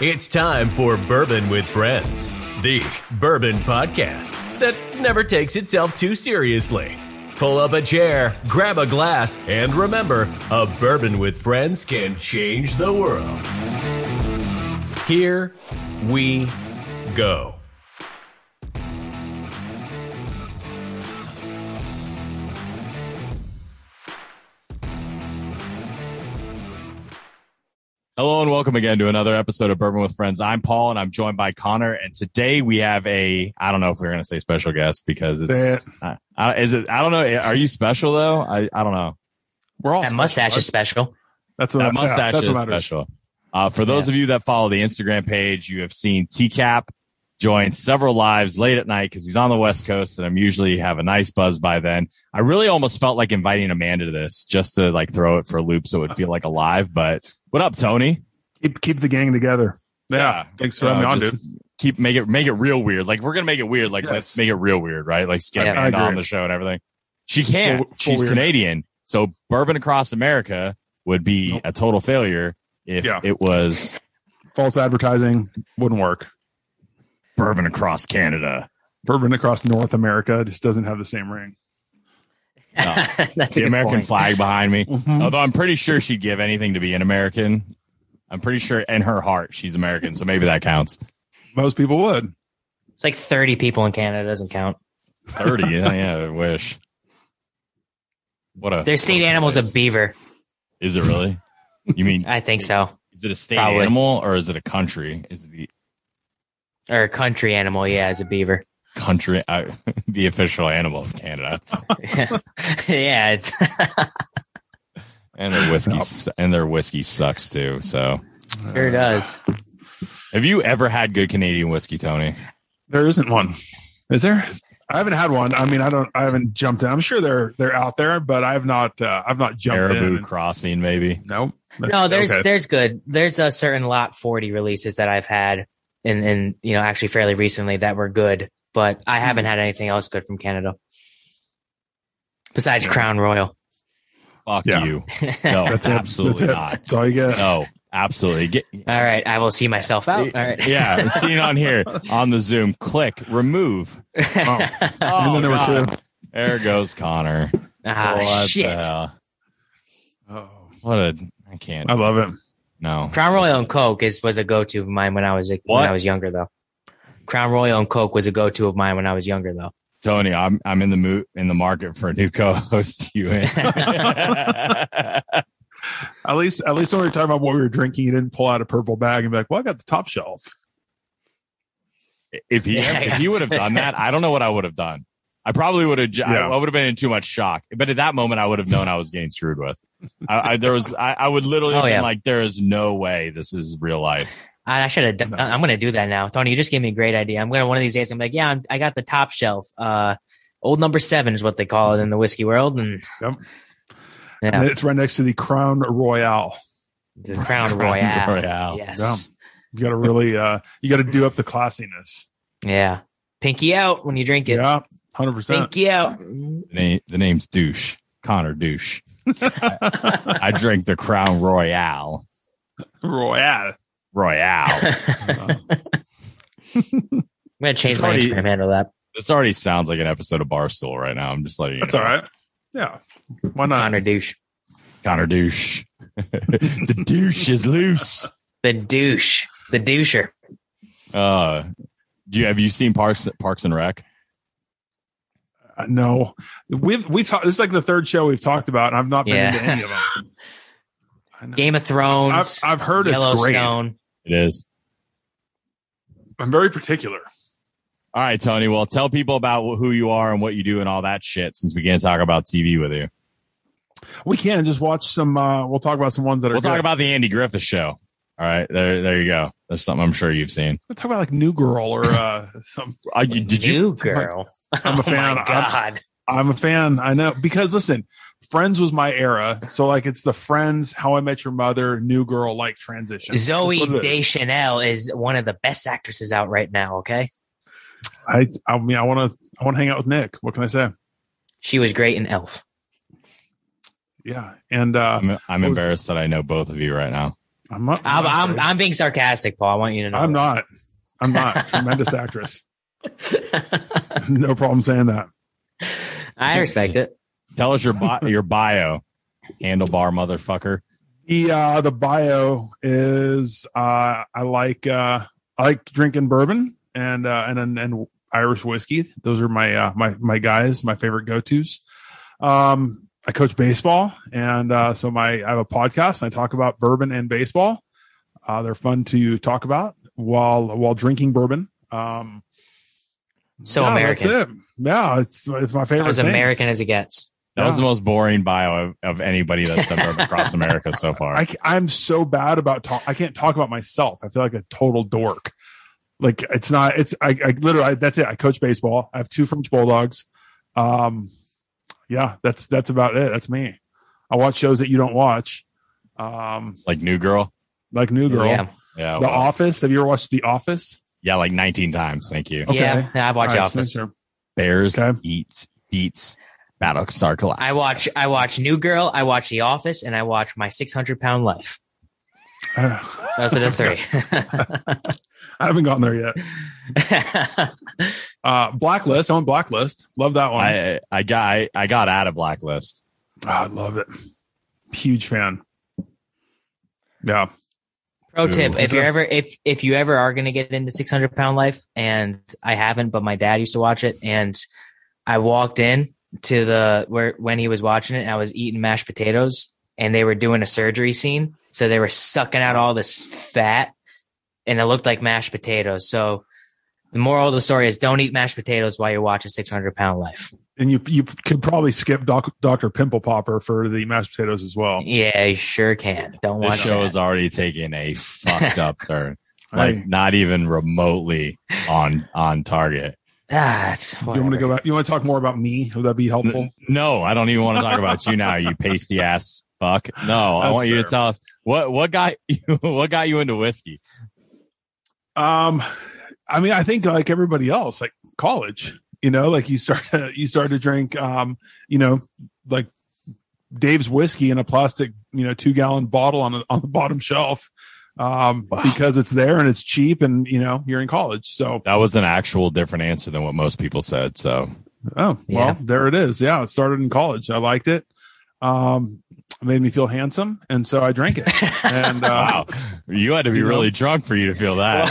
It's time for Bourbon with Friends, the bourbon podcast that never takes itself too seriously. Pull up a chair, grab a glass, and remember a bourbon with friends can change the world. Here we go. Hello and welcome again to another episode of Bourbon with Friends. I'm Paul and I'm joined by Connor. And today we have a, I don't know if we're going to say special guest because it's, Say uh, uh, is it, I don't know. Are you special though? I, I don't know. We're all That special, mustache right? is special. That's what That yeah, mustache that's is matters. special. Uh, for those Yeah. of you that follow the Instagram page, you have seen TCAP join several lives late at night because he's on the West Coast and I'm usually have a nice buzz by then. I really almost felt like inviting Amanda to this just to like throw it for a loop so it would feel like a live. But what up, Tony? Keep keep the gang together. Yeah. Thanks for having me Uh, on, dude. just Keep make it make it real weird. Like we're gonna make it weird. Like Yes. let's make it real weird, right? Like get Yeah. On the show and everything. She can't. Full- full She's weirdness. Canadian, so bourbon across America would be Nope. a total failure if Yeah. it was False advertising wouldn't work. bourbon across Canada. Bourbon across North America just doesn't have the same ring. No. That's a the good American point. flag behind me. Mhm. Although I'm pretty sure she'd give anything to be an American. I'm pretty sure in her heart she's American, so maybe that counts. Most people would. It's like 30 people in Canada doesn't count. Thirty, yeah, yeah, I wish. What a Their state what a animal's a beaver. Is it really? You mean I think so. is it a state Probably. animal or is it a country? Is it the Or a country animal, yeah, is a beaver. Country uh, the official animal of Canada? yeah, it's And their whiskey su- and their whiskey sucks too. So, sure does. have you ever had good Canadian whiskey, Tony? There isn't one. Is there? I haven't had one. I mean, I don't. I haven't jumped in. I'm sure they're they're out there, but I've not. Uh, I've not jumped Caribou in. Crossing, maybe. Nope. That's- No, there's okay. there's good. There's a certain lot 40 releases that I've had and and you know actually fairly recently that were good, but I haven't had anything else good from Canada. Besides Crown Royal. Fuck Yeah. you. No, That's it. absolutely That's it. not. That's all you get. No, absolutely. Get, All right, I will see myself out. All right. Yeah, I'm seeing on here on the Zoom. Click remove. and then there were two. There goes Connor. ah, What the shit. Oh, What a I can't. I love it. No. Crown Royal and Coke is was a go to of mine when I was a, when I was younger though. Crown Royal and Coke was a go to of mine when I was younger though. Tony, I'm I'm in the mo- in the market for a new co-host. You in? At least, at least when we were talking about what we were drinking, you didn't pull out a purple bag and be like, "Well, I got the top shelf." if he Yeah, if he would have done that, I don't know what I would have done. I probably would have. I, Yeah. I would have been in too much shock. But at that moment, I would have known I was getting screwed with. I, I there was. I, I would literally Oh, have been yeah. like, there is no way this is real life. I, I should have done. No. I'm going to do that now. Tony, you just gave me a great idea. I'm going to one of these days. I'm like, yeah, I'm, I got the top shelf. Uh, old number seven is what they call it in the whiskey world, and Yep. yeah, And it's right next to the Crown Royale. the Crown Crown Royale. Royale. Yes. You got to really, uh, you got to do up the classiness. Yeah. Pinky out when you drink it. Yeah, hundred percent. Pinky out. The, name, the name's Douche Connor Douche. I drink the Crown Royale. Royale. Royale. I'm going to change It's my already- Instagram handle to that. this already sounds like an episode of Barstool right now. I'm just letting you That's know. all right. Yeah, why not? Connor douche. Connor Douche. the douche is loose. The douche. The doucher. Uh, do you have you seen Parks Parks and Rec? Uh, no, we've we talked. This is like the third show we've talked about, and I've not been Yeah. into any of them. Game of Thrones. I've, I've heard it's great. Yellowstone. It is. I'm very particular. All right, Tony. Well, tell people about who you are and what you do and all that shit. Since we can't talk about TV with you, We can just watch some. uh We'll talk about some ones that are. we'll talk good. about the Andy Griffith Show. All right, there, there you go. There's something I'm sure you've seen. We'll talk about like New Girl or uh some. Uh, you, did you? New girl? I'm a fan. Oh my I'm- God. I'm a fan. I know because listen, Friends was my era, so like it's the Friends, How I Met Your Mother, New Girl like transition. Zooey That's what it is. Deschanel is one of the best actresses out right now. Okay, I I mean I want to I want to hang out with Nick. What can I say? she was great in Elf. Yeah, and uh I'm, I'm embarrassed that I know both of you right now. I'm not. I'm, not I'm. I'm being sarcastic, Paul. I want you to know. I'm not. I'm not. Tremendous actress. no problem saying that. I respect it. Tell us your bi- your bio, handlebar motherfucker. The uh, the bio is uh, I like uh, I like drinking bourbon and uh, and and, and Irish whiskey. Those are my uh, my my guys, my favorite go tos. Um, I coach baseball, and uh, so my I have a podcast. And I talk about bourbon and baseball. Uh, they're fun to talk about while while drinking bourbon. Um, So yeah, American. That's it. Yeah, it's it's my favorite. As. American as it gets. That was the most boring bio of, of anybody that's done Bourbon across America so far. I, am so bad about talk. I can't talk about myself. I feel like a total dork. Like it's not. It's I, I literally. I, that's it. I coach baseball. I have two French bulldogs. Um, yeah, that's that's about it. That's me. I watch shows that you don't watch. Um, like New Girl. like New Girl, Yeah. Yeah, The well, Office. Have you ever watched The Office? yeah, like 19 times. Thank you. Okay. Yeah. I've watched The Office. sure. Bears Okay. eats beats Battlestar Galactica. I watch I watch New Girl, I watch The Office, and I watch My 600 Pound Life. Those are the three. I haven't gotten there yet. Uh, Blacklist. I want Blacklist. Love that one. I I got I, I got out of Blacklist. Oh, I love it. Huge fan. Yeah. Pro tip: If you're ever if if you ever are going to get into 600 Pound Life, and I haven't, but my dad used to watch it, and I walked in to the where when he was watching it, and I was eating mashed potatoes, and they were doing a surgery scene, so they were sucking out all this fat, and it looked like mashed potatoes. So the moral of the story is: don't eat mashed potatoes while you're watching 600 Pound Life. And you you could probably skip Doc, Dr. Pimple Popper for the mashed potatoes as well. Yeah, you sure can. Don't This watch show that. is already taking a fucked up turn. Like Hey, not even remotely on on target. Ah, it's you want to go back? You want to talk more about me? Would that be helpful? No, I don't even want to talk about you now, you pasty ass fuck. No, I That's want you to tell us what what got you what got you into whiskey. Um, I mean, I think like everybody else, like college, you know, like you start to you start to drink, um, you know, like Dave's whiskey in a plastic, you know, two gallon bottle on the on the bottom shelf, um, Wow. because it's there and it's cheap, and you know, you're in college, so That was an actual different answer than what most people said. So Oh, well, Yeah. there it is. Yeah, it started in college. I liked it. Um, made me feel handsome, and so I drank it. And uh, wow, you had to be you know? really drunk for you to feel that.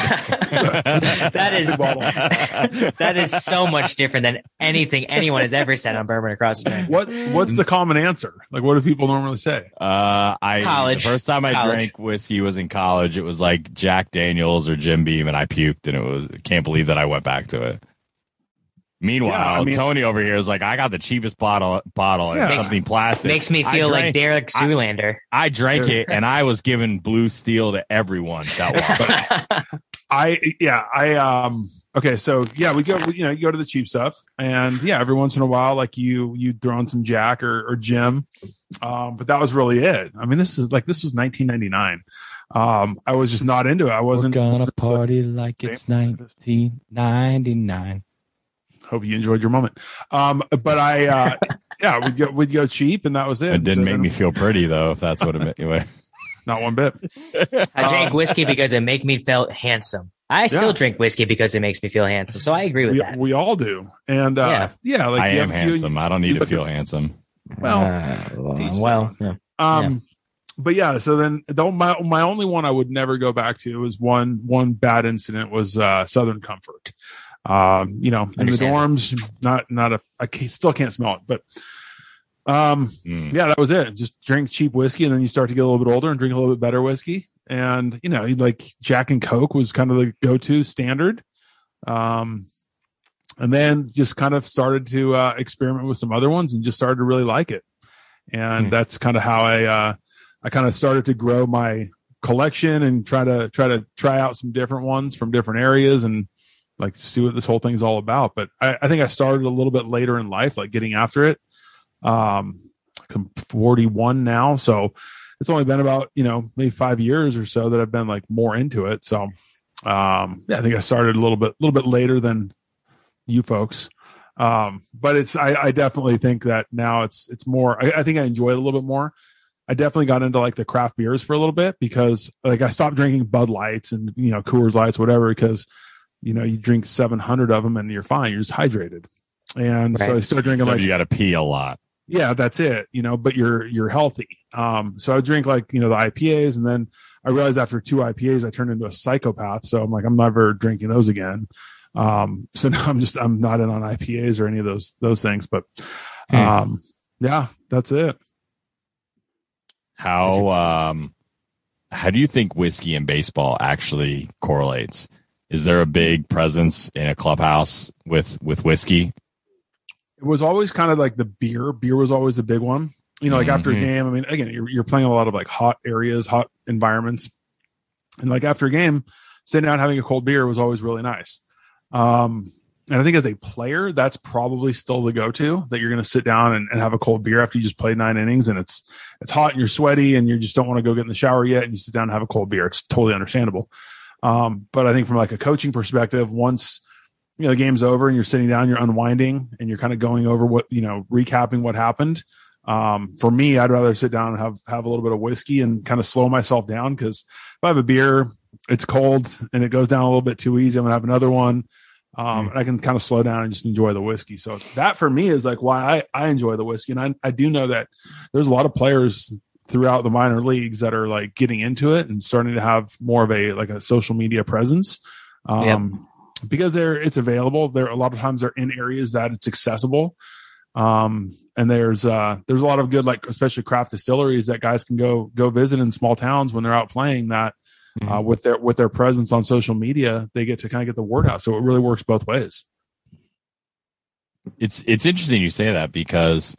that is that is so much different than anything anyone has ever said on Bourbon Across America. what what's the common answer? Like, what do people normally say? Uh, I College. The first time I College. drank whiskey was in college. It was like Jack Daniels or Jim Beam, and I puked, and it was. Can't believe that I went back to it. Meanwhile, Yeah, I mean- Tony over here is like, I got the cheapest bottle, bottle, and Yeah. something plastic. Makes me I feel like Derek I- Zoolander. I drank it, and I was giving blue steel to everyone that walked. I yeah, I um okay, so yeah, we go you know, you go to the cheap stuff and yeah, every once in a while like you you throw in some Jack or or Jim. Um but that was really it. I mean, this is like this was 1999. Um I was just not into it. I wasn't gonna party like it's 1999. Hope you enjoyed your moment. Um but I uh yeah, we'd go we'd go cheap and that was it. It didn't So make then- me feel pretty though, if that's what it meant. Anyway. not one bit. I drink Um, whiskey because it make me feel handsome. I still drink whiskey because it makes me feel handsome. So I agree with We, that. we all do. And uh yeah, like I am have a few- handsome. I don't need you to look- feel handsome. well, Uh, well, yeah. Um, but yeah, so then the, my my only one I would never go back to was one one bad incident was uh, Southern Comfort. Um, you know, in the Understand. dorms, not not a I ca- still can't smell it, but um, Mm. yeah, that was it. Just drink cheap whiskey, and then you start to get a little bit older and drink a little bit better whiskey. And you know, like Jack and Coke was kind of the go to standard. Um, and then just kind of started to uh, experiment with some other ones and just started to really like it. And Hmm. that's kind of how I uh, I kind of started to grow my collection and try to try to try out some different ones from different areas and like see what this whole thing's all about. But I, I think I started a little bit later in life, like getting after it. Um, I'm 41 now, so it's only been about you know maybe five years or so that I've been like more into it. So um, yeah, I think I started a little bit a little bit later than you folks. Um, but it's I, I definitely think that now it's it's more I, I think I enjoy it a little bit more. I definitely got into like the craft beers for a little bit because like I stopped drinking Bud Lights and you know Coors Lights, whatever, because you know you drink 700 of them and you're fine, you're just hydrated. And so I Right. started drinking So like you got to pee a lot. yeah, that's it, you know, but you're you're healthy. Um, so I drink like you know the IPAs, and then I realized after two IPAs, I turned into a psychopath. So I'm like, I'm never drinking those again. Um, so now I'm just I'm not in on IPAs or any of those those things. But Hmm. um, yeah, that's it. How um how do you think whiskey and baseball actually correlates? Is there a big presence in a clubhouse with with whiskey? It was always kind of like the beer. Beer was always the big one. You know, like after a Mhm. game. I mean, again, you're you're playing a lot of like hot areas, hot environments, and like after a game, sitting down having a cold beer was always really nice. Um, and I think as a player, that's probably still the go-to that you're going to sit down and, and have a cold beer after you just played nine innings and it's it's hot and you're sweaty and you just don't want to go get in the shower yet and you sit down and have a cold beer. It's totally understandable. Um, but I think from like a coaching perspective, once you know the game's over and you're sitting down, you're unwinding and you're kind of going over what you know, recapping what happened. Um, for me, I'd rather sit down and have have a little bit of whiskey and kind of slow myself down because if I have a beer, it's cold and it goes down a little bit too easy. I'm gonna have another one. Um, and I can kind of slow down and just enjoy the whiskey. So that for me is like why I, I enjoy the whiskey. And I, I do know that there's a lot of players throughout the minor leagues that are like getting into it and starting to have more of a like a social media presence. Um, because they're it's available. There a lot of times they're in areas that it's accessible. Um, and there's uh there's a lot of good like especially craft distilleries that guys can go go visit in small towns when they're out playing that uh, with their with their presence on social media, they get to kind of get the word out. So it really works both ways. It's it's interesting you say that because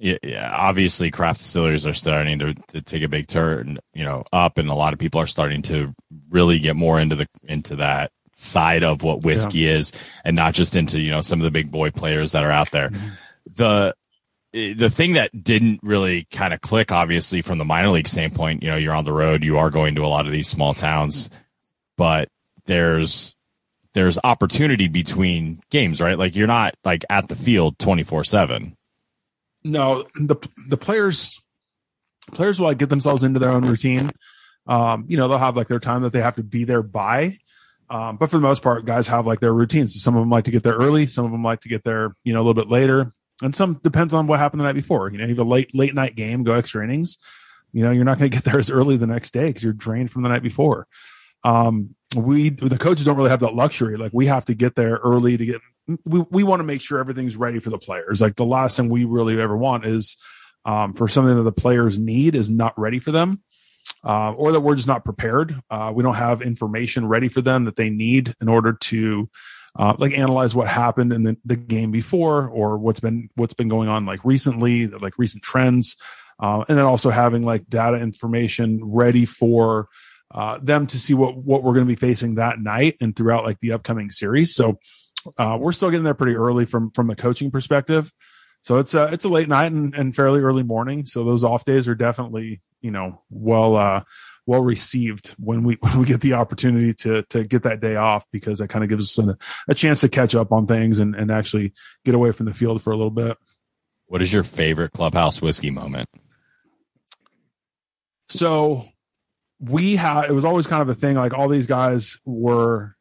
yeah, yeah, obviously craft distilleries are starting to, to take a big turn, you know, up, and a lot of people are starting to really get more into the into that side of what whiskey is, and not just into you know some of the big boy players that are out there. Mm-hmm. The eh, the thing that didn't really kind of click, obviously, from the minor league standpoint, you know, you're on the road, you are going to a lot of these small towns, but there's there's opportunity between games, right? Like you're not like at the field 24 seven. No, the the players players will like get themselves into their own routine. Um, you know, they'll have like their time that they have to be there by. Um, but for the most part, guys have like their routines. Some of them like to get there early. Some of them like to get there, you know, a little bit later. And some depends on what happened the night before. You know, you have a late late night game, go extra innings. You know, you're not going to get there as early the next day because you're drained from the night before. Um, we the coaches don't really have that luxury. Like we have to get there early to get. We we want to make sure everything's ready for the players. Like the last thing we really ever want is um, for something that the players need is not ready for them. Uh, or that we're just not prepared. Uh, we don't have information ready for them that they need in order to uh, like analyze what happened in the, the game before or what's been what's been going on like recently, like recent trends, uh, and then also having like data information ready for uh, them to see what what we're going to be facing that night and throughout like the upcoming series. So uh, we're still getting there pretty early from from a coaching perspective. So it's a it's a late night and, and fairly early morning. So those off days are definitely you know well uh, well received when we when we get the opportunity to to get that day off because that kind of gives us a, a chance to catch up on things and and actually get away from the field for a little bit. What is your favorite clubhouse whiskey moment? So we had it was always kind of a thing like all these guys were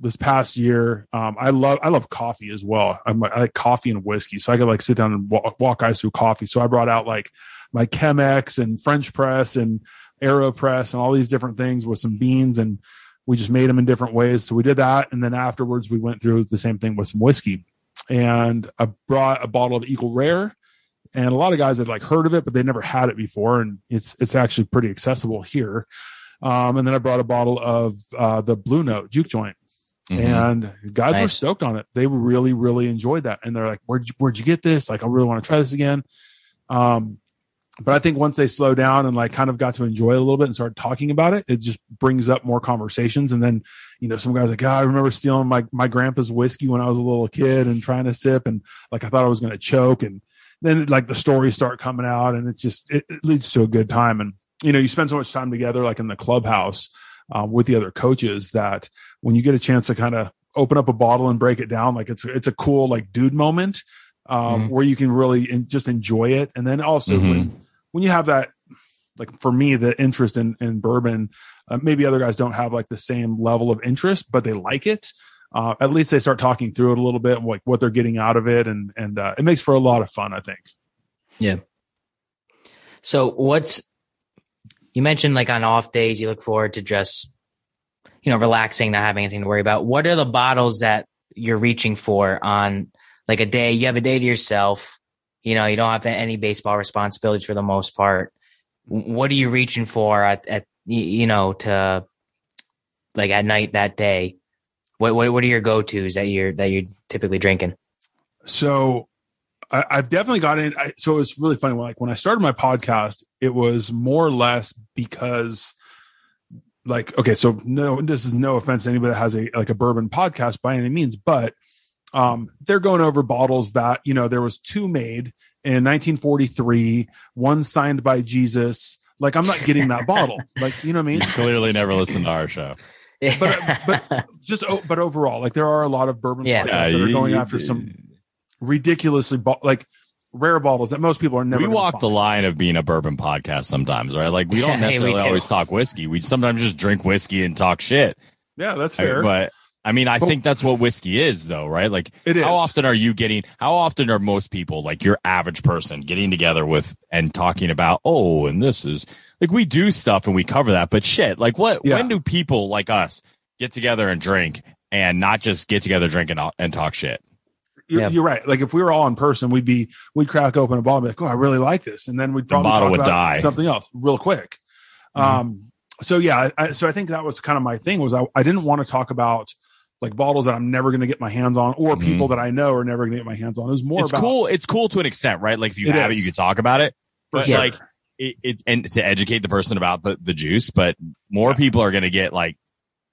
this past year um i love i love coffee as well. I'm, i like coffee and whiskey. So i could like sit down and walk, walk guys through coffee. So i brought out like my chemex and french press and aeropress and all these different things with some beans and we just made them in different ways. So we did that and then afterwards we went through the same thing with some whiskey. And i brought a bottle of Eagle Rare and a lot of guys had like heard of it, but they never had it before, and it's it's actually pretty accessible here. Um, and then I brought a bottle of uh, the Blue Note Juke Joint, Mhm. and guys were stoked on it. They really really enjoyed that, and they're like, "Where'd you, where'd you get this? Like, I really want to try this again." Um, but I think once they slow down and like kind of got to enjoy it a little bit and started talking about it, it just brings up more conversations. And then, you know, some guys like, "God, I remember stealing my my grandpa's whiskey when I was a little kid and trying to sip, and like I thought I was going to choke." And then like the stories start coming out, and it's just it, it leads to a good time. And you know, you spend so much time together, like in the clubhouse uh, with the other coaches, that when you get a chance to kind of open up a bottle and break it down, like it's it's a cool like dude moment um, Mhm. where you can really in, just enjoy it. And then also when when you have that like for me, the interest in in bourbon. Uh, maybe other guys don't have like the same level of interest, but they like it. Uh, at least they start talking through it a little bit, like what they're getting out of it, and and uh, it makes for a lot of fun. I think. Yeah. So what's you mentioned like on off days you look forward to just you know relaxing, not having anything to worry about. What are the bottles that you're reaching for on like a day? You have a day to yourself. You know, you don't have any baseball responsibilities for the most part. What are you reaching for at, at you know to like at night that day? What what what are your go tos that you're that you're typically drinking? So I, have definitely gotten. in. I, so it's really funny. Like when I started my podcast, it was more or less because, like, okay, so no, this is no offense to anybody that has a like a bourbon podcast by any means, but um, they're going over bottles that you know there was two made in 1943, one signed by Jesus. Like I'm not getting that bottle. Like you know what I mean? You clearly never listened to our show. but but just but overall, like there are a lot of bourbon Yeah. podcasts Yeah, that are going you- after some ridiculously bo- like rare bottles that most people are never. we gonna walk the line of being a bourbon podcast sometimes, right? Like we don't Hey, we necessarily do. always talk whiskey. We sometimes just drink whiskey and talk shit. Yeah, that's I- fair. but I mean, I But- think that's what whiskey is, though, right? Like, It is. how often are you getting? How often are most people, like your average person, getting together with and talking about, oh, and this is like we do stuff and we cover that, but shit, like what? Yeah. When do people like us get together and drink and not just get together, drink and, and talk shit? You're, Yeah. you're right. Like if we were all in person, we'd be we'd crack open a bottle, and be like, "Oh, I really like this," and then we'd probably bottle talk would about die. something else real quick. Um. So yeah, I, so I think that was kind of my thing was I, I didn't want to talk about like bottles that I'm never going to get my hands on or Mhm. people that I know are never going to get my hands on. It was more it's about cool. It's cool to an extent, right? Like if you It have is. it, you can talk about it. But sure. like it, it, and to educate the person about the, the juice, but more Yeah. people are going to get like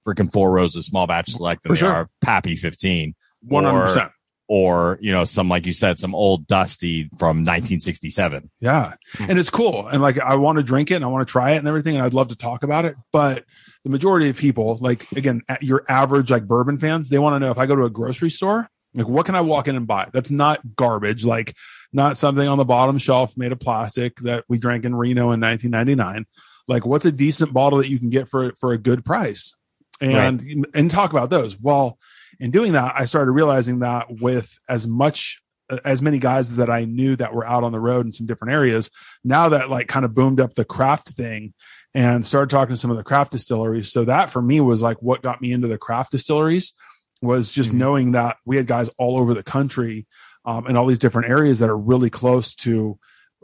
freaking Four Roses small batch select than For they sure. are Pappy 15 one hundred percent. Or, you know, some, like you said, some old dusty from 1967. Yeah. Hmm. And it's cool. And like, I want to drink it and I want to try it and everything. And I'd love to talk about it. But the majority of people, like, again, at your average, like bourbon fans, they want to know if I go to a grocery store, like, what can I walk in and buy? That's not garbage. Like, not something on the bottom shelf made of plastic that we drank in Reno in 1999. Like, what's a decent bottle that you can get for, for a good price? And, and talk about those. Well, in doing that, I started realizing that with as much as many guys that I knew that were out on the road in some different areas, now that like kind of boomed up the craft thing and started talking to some of the craft distilleries. So that for me was like what got me into the craft distilleries was just Mhm. knowing that we had guys all over the country um, in all these different areas that are really close to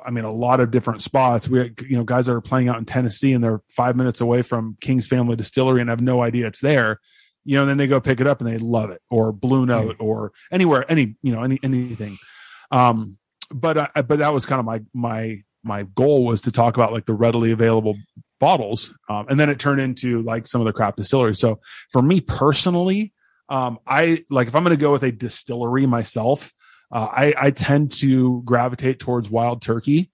I mean, a lot of different spots. We, had, you know, guys that are playing out in Tennessee and they're five minutes away from King's Family Distillery and have no idea it's there. You know, and then they go pick it up and they love it, or Blue Note, or anywhere, any, you know, any anything. Um, but I, but that was kind of my my my goal was to talk about like the readily available bottles, um, and then it turned into like some of the craft distilleries. So for me personally, um, I like if I'm going to go with a distillery myself, uh, I, I tend to gravitate towards Wild Turkey.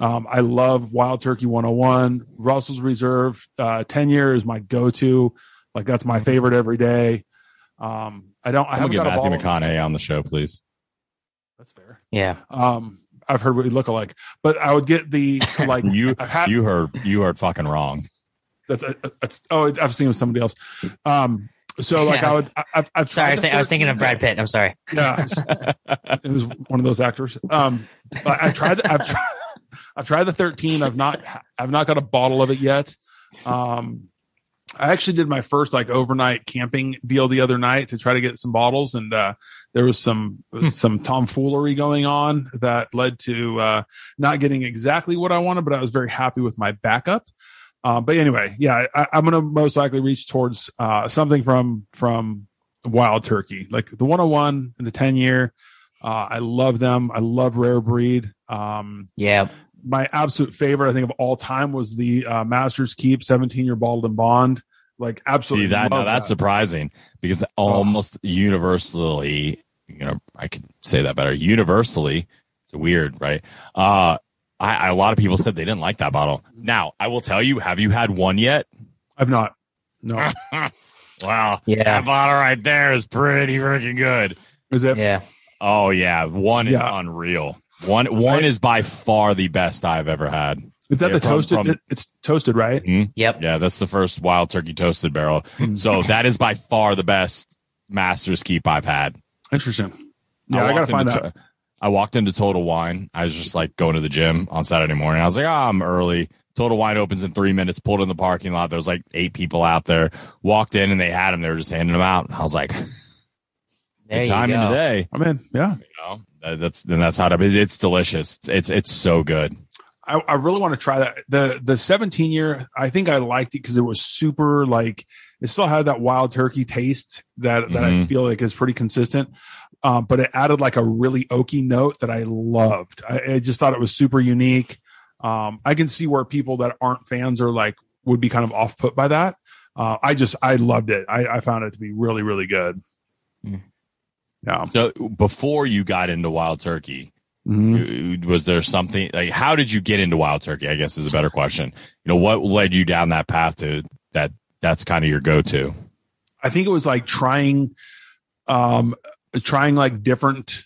Um, I love Wild Turkey 101. Russell's Reserve uh, 10 year is my go to. Like that's my favorite every day. Um, I don't. I I'm haven't gonna get got a Matthew McConaughey on the show, please. That's fair. Yeah. Um, I've heard what you look alike, but I would get the like You I've had you heard you heard fucking wrong. that's a, that's oh I've seen it with somebody else. Um, so like Yeah, I I would I, I've, I've Sorry, I was, the I was thinking of Brad Pitt. I'm sorry. Yeah, it was one of those actors. Um, but I tried. I've tried. I've tried the 13. I've not. I've not got a bottle of it yet. Um, I actually did my first like overnight camping deal the other night to try to get some bottles, and uh, there was some some tomfoolery going on that led to uh, not getting exactly what I wanted, but I was very happy with my backup. Um, but anyway, yeah, I, I'm going to most likely reach towards uh, something from from Wild Turkey, like the 101 and the 10 year. Uh, I love them. I love Rare Breed. Um, Yeah. my absolute favorite, I think, of all time was the uh, Masters Keep 17 year bottled and bond. Like, absolutely. See that? love No, that's that. surprising because almost universally, you know, I could say that better. Universally, it's weird, right? Uh, I, I a lot of people said they didn't like that bottle. Now, I will tell you, have you had one yet? I've not. No. wow, Yeah. that bottle right there is pretty freaking good. Is it? Yeah. Oh yeah, one is unreal. One one I- is by far the best I've ever had. Is that Yeah, the from- toasted? from- it's toasted, right? Mm-hmm. Yep. Yeah, that's the first wild turkey toasted barrel. Hmm. So that is by far the best master's keep I've had. Interesting. Yeah, I, walked gotta find into that. To- I walked into Total Wine. I was just like going to the gym on Saturday morning. I was like, oh, I'm early. Total Wine opens in three minutes. Pulled in the parking lot. There was like eight people out there. Walked in and they had them. They were just handing them out. And I was like, There good you time in go. the day. I mean, yeah. You know, that's then that's how to. It's delicious. It's it's, it's so good. I, I really want to try that. The the 17 year, I think I liked it because it was super like it still had that wild turkey taste that that I Mhm. feel like is pretty consistent. Um, but it added like a really oaky note that I loved. I, I just thought it was super unique. Um, I can see where people that aren't fans are like would be kind of off put by that. Uh, I just I loved it. I, I found it to be really really good. Mm. Yeah. So before you got into wild turkey, Mhm. was there something like how did you get into wild turkey? I guess is a better question. You know, what led you down that path to that? That's kind of your go to. I think it was like trying, um, trying like different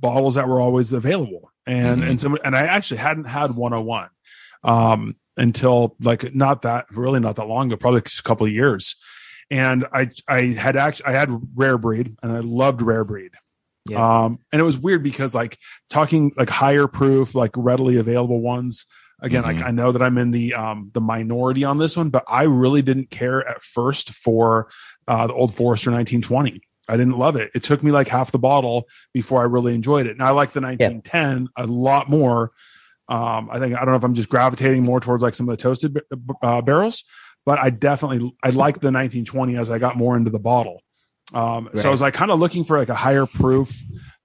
bottles that were always available, and Mhm. and some and I actually hadn't had 101 um, until like not that really not that long ago, probably a couple of years, and I I had actually I had rare breed and I loved rare breed. Yeah. Um, and it was weird because like talking like higher proof, like readily available ones. Again, Mhm. like I know that I'm in the um the minority on this one, but I really didn't care at first for uh the old Forester 1920. I didn't love it. It took me like half the bottle before I really enjoyed it. And I like the 1910 a lot more. Um, I think I don't know if I'm just gravitating more towards like some of the toasted uh, barrels, but I definitely I like the 1920 as I got more into the bottle. Um, so I was like kind of looking for like a higher proof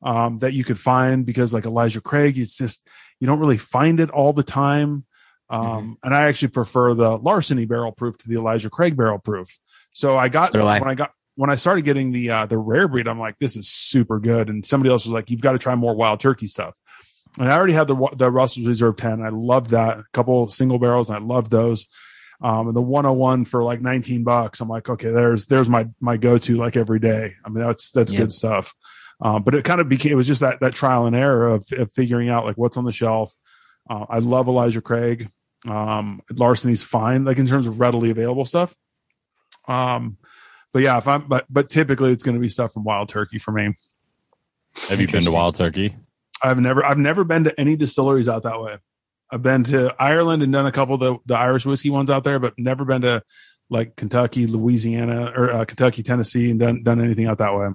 um, that you could find because like Elijah Craig, it's just you don't really find it all the time. Um, and I actually prefer the larceny barrel proof to the Elijah Craig barrel proof. So I got So I. when I got when I started getting the uh, the rare breed, I'm like, this is super good. And somebody else was like, you've got to try more wild turkey stuff. And I already had the the Russell's Reserve 10. I loved that. A couple single barrels, and I loved those. Um, and the 101 for like 19 bucks. I'm like, okay, there's there's my my go to like every day. I mean, that's that's Yeah. good stuff. Um, but it kind of became it was just that that trial and error of, of figuring out like what's on the shelf. Uh, I love Elijah Craig. Um, Larceny's fine, like in terms of readily available stuff. Um, but yeah, if I'm but but typically it's going to be stuff from Wild Turkey for me. Have you been to wild turkey? I've never I've never been to any distilleries out that way. I've been to Ireland and done a couple of the, the Irish whiskey ones out there, but never been to like Kentucky, Louisiana, or uh, Kentucky, Tennessee, and done done anything out that way.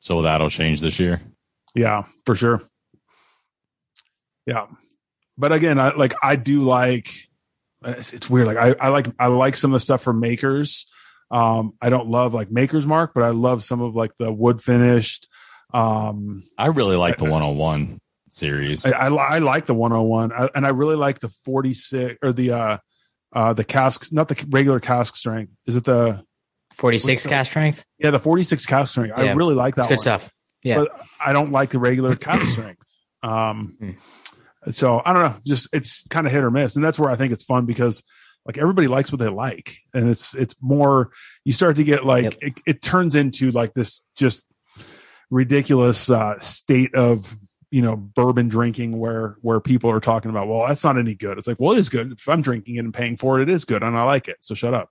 So that'll change this year. Yeah, for sure. Yeah, but again, I like I do like it's, it's weird. Like I, I like I like some of the stuff from Makers. Um, I don't love like Maker's Mark, but I love some of like the wood finished. Um, I really like the one on one series. I, I, I like the 101 I, and I really like the 46 or the, uh, uh, the casks, not the regular cask strength. Is it the, 46 What's the- cast strength. yeah, the 46 cask strength. I really like that That's good one, stuff. Yeah. but I don't like the regular cask strength. Um, Hmm. so I don't know, just it's kind of hit or miss. And that's where I think it's fun because like everybody likes what they like. And it's, it's more, you start to get like, Yep. it, it turns into like this just ridiculous, uh, state of, you know, bourbon drinking where, where people are talking about, well, that's not any good. It's like, well, it is good. If I'm drinking it and paying for it, it is good. And I like it. So shut up.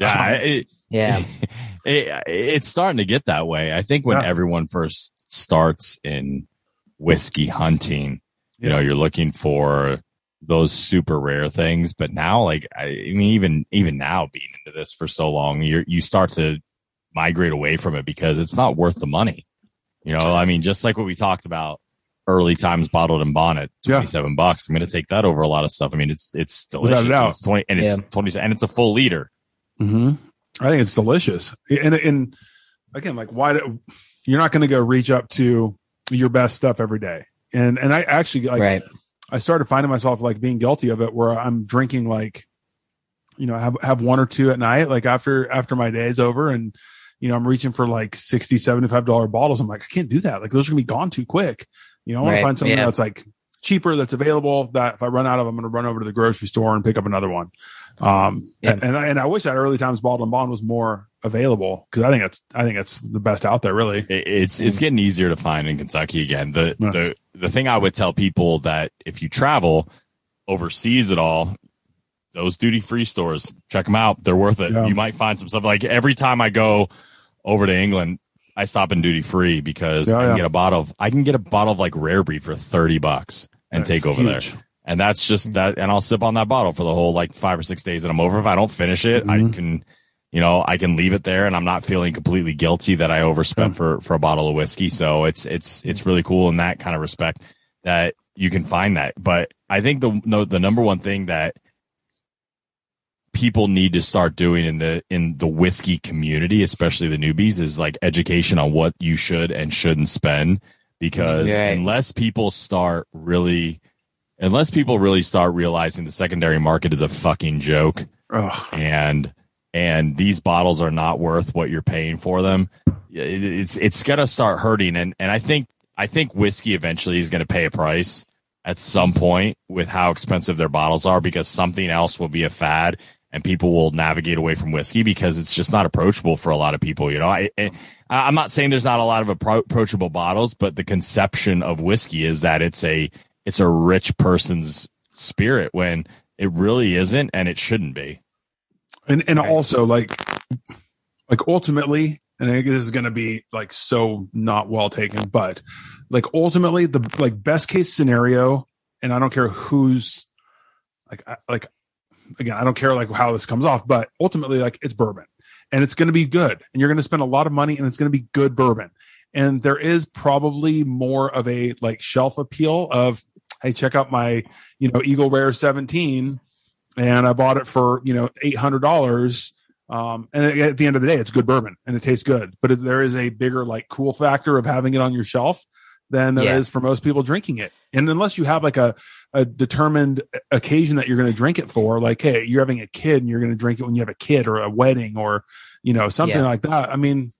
yeah, um, it, Yeah. it, it's starting to get that way. I think when Yeah. everyone first starts in whiskey hunting, you know, you're looking for those super rare things. But now, like, I, I mean, even even now, being into this for so long, you you start to migrate away from it because it's not worth the money. You know, I mean, just like what we talked about early times, bottled and bonnet, Yeah. twenty seven bucks. I'm going to take that over a lot of stuff. I mean, it's it's Without delicious. doubt. It's twenty and it's Yeah. twenty and it's a full liter. Mm-hmm. I think it's delicious. And, and again, like why do, you're not going to go reach up to your best stuff every day. And, and I actually like, right. I started finding myself like being guilty of it where I'm drinking like, you know, have, have one or two at night, like after, after my day's over and, you know, I'm reaching for like 60, $75 bottles. I'm like, I can't do that. Like those are gonna be gone too quick. You know, I want Right. to find something Yeah. that's like cheaper, that's available that if I run out of, I'm going to run over to the grocery store and pick up another one. Um, Yeah. and, and I, and I wish that early times bottled and bond was more available because I think it's, I think it's the best out there really. It- it's it's getting easier to find in Kentucky again. The Yes. the the thing I would tell people that if you travel, overseas at all, those duty free stores, check them out. They're worth it. Yeah. You might find some stuff like every time I go over to England, I stop in duty free because I can yeah. get a bottle of I can get a bottle of like rare breed for 30 bucks and That's take over huge. there. And that's just that and I'll sip on that bottle for the whole like 5 or 6 days that I'm over. If I don't finish it, Mhm. I can you know, I can leave it there and I'm not feeling completely guilty that I overspent Yeah. for for a bottle of whiskey. So it's it's it's really cool in that kind of respect that you can find that. But I think the no, the number one thing that people need to start doing in the in the whiskey community, especially the newbies, is like education on what you should and shouldn't spend. Because Right. unless people start really, unless people really start realizing the secondary market is a fucking joke, Ugh. and and these bottles are not worth what you're paying for them it, it's it's gonna start hurting and and i think i think whiskey eventually is gonna pay a price at some point with how expensive their bottles are because something else will be a fad and people will navigate away from whiskey because it's just not approachable for a lot of people you know i, I i'm not saying there's not a lot of approachable bottles but the conception of whiskey is that it's a it's a rich person's spirit when it really isn't and it shouldn't be and and Right. also like like ultimately and i think this is going to be like so not well taken but like ultimately the like best case scenario and i don't care who's like I, like again i don't care like how this comes off but ultimately like it's bourbon and it's going to be good and you're going to spend a lot of money and it's going to be good bourbon. And there is probably more of a like shelf appeal of hey check out my you know eagle rare 17 and i bought it for you know $800 um, and at the end of the day it's good bourbon and it tastes good. But there is a bigger like cool factor of having it on your shelf than there is Yeah. for most people drinking it and unless you have like a, a determined occasion that you're going to drink it for like hey you're having a kid and you're going to drink it when you have a kid or a wedding or you know something Yeah. like that i mean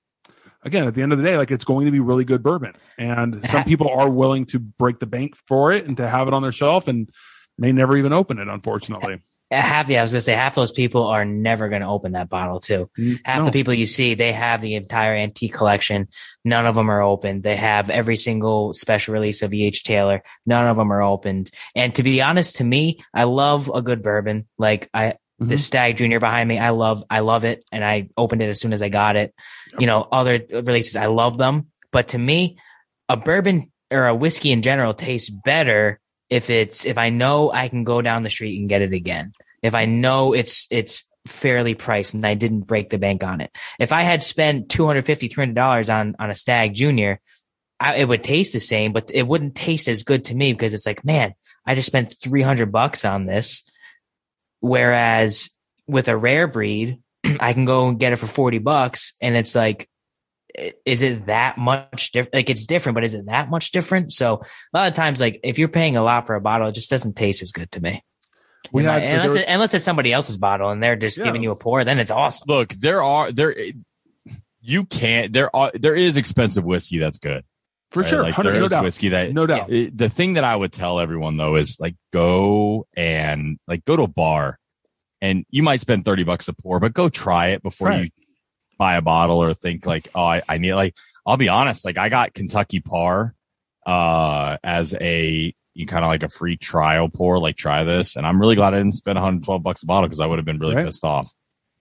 again at the end of the day like it's going to be really good bourbon and some people are willing to break the bank for it and to have it on their shelf and may never even open it unfortunately half yeah i was gonna say half those people are never gonna open that bottle too. Half No. the people you see they have the entire antique collection. None of them are open. They have every single special release of eh taylor. None of them are opened. And to be honest to me i love a good bourbon. Like i the Mhm. Stagg Junior behind me i love i love it and i opened it as soon as i got it. You know other releases i love them. But to me a bourbon or a whiskey in general tastes better if it's if i know i can go down the street and get it again if i know it's it's fairly priced and i didn't break the bank on it. If i had spent 250 300 dollars on on a Stagg Junior I, it would taste the same but it wouldn't taste as good to me because it's like man i just spent 300 bucks on this. Whereas with a rare breed i can go and get it for 40 bucks and it's like is it that much different like it's different but is it that much different? So a lot of times like if you're paying a lot for a bottle it just doesn't taste as good to me. We You know, had- unless, there it, unless it's somebody else's bottle and they're just Yeah. giving you a pour then it's awesome. Look there are there you can't there are there is expensive whiskey that's good. For right? sure like there no is doubt. whiskey that no doubt. It- the thing that i would tell everyone though is like go and like go to a bar and you might spend 30 bucks a pour but go try it before Right. you buy a bottle or think like oh I, I need like i'll be honest like i got kentucky par uh as a you kind of like a free trial pour like try this and i'm really glad i didn't spend 112 bucks a bottle because i would have been really Right. pissed off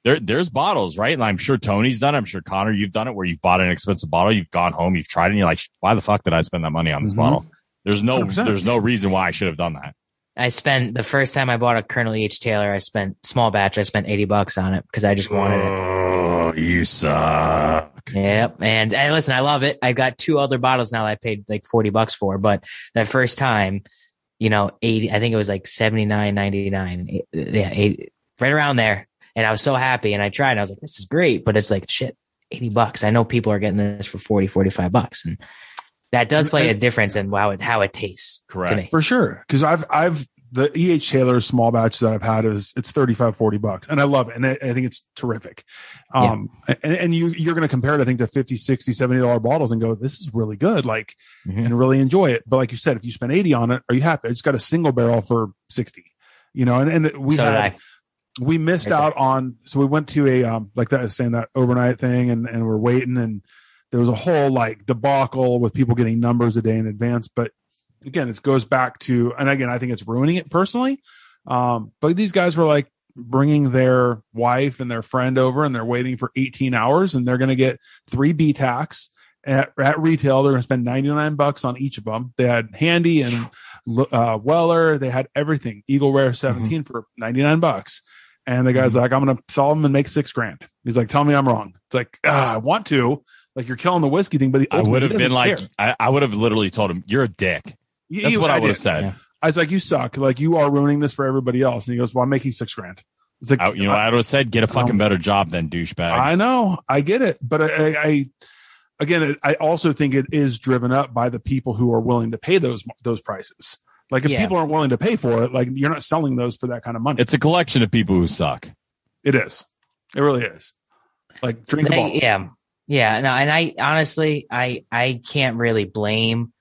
there, there's bottles, right? And I'm sure Tony's done. it. I'm sure Connor, you've done it where you've bought an expensive bottle, you've gone home, you've tried it, and you're like, why the fuck did I spend that money on this Mhm. bottle? There's no, 100%. there's no reason why I should have done that. i spent the first time i bought a colonel h taylor i spent small batch i spent 80 bucks on it because i just wanted it Oh, you suck. Yep. And, and listen, I love it. I've got two other bottles now that I paid like 40 bucks for, but that first time, you know, 80, I think it was like 79, 99. Eh, yeah. 80, right around there. And I was so happy and I tried and I was like, this is great, but it's like shit, 80 bucks. I know people are getting this for 40, 45 bucks. And that does play a difference in how it, how it tastes Correct. to me. for sure because i've i've the eh taylor small batch that i've had is it's 35 40 bucks. And i love it. And i, I think it's terrific. Um and, and you you're going to compare it i think to 50 60 70 dollar bottles and go this is really good like Mhm. and really enjoy it. But like you said if you spend 80 on it are you happy? It's got a single barrel for 60 you know and, and we so had we missed Right out on so we went to a um like that saying that overnight thing and and we're waiting and there was a whole like debacle with people getting numbers a day in advance. But again, it goes back to, and again, I think it's ruining it personally. Um, but these guys were like bringing their wife and their friend over and they're waiting for 18 hours and they're going to get three BTACs at, at retail. They're going to spend 99 bucks on each of them. They had Handy and uh, Weller. They had everything. Eagle Rare 17 mm-hmm. for 99 bucks. And the guy's mm-hmm. like, I'm going to sell them and make six grand. He's like, tell me I'm wrong. It's like, ah, I want to. Like, you're killing the whiskey thing, but I would have been like, I, I, would have literally told him, you're a dick. That's you, what I, I would have said. Yeah. I was like, you suck. Like, you are ruining this for everybody else. And he goes, well, I'm making six grand. It's like, I, you know, I, I would have said, get a fucking um, better job than douchebag. I know. I get it. But I, I again, I also think it is driven up by the people who are willing to pay those, those prices. Like if yeah. people aren't willing to pay for it, like you're not selling those for that kind of money. It's a collection of people who suck. It is. It really is. Like drink they, Yeah. Yeah. No, and I honestly I I can't really blame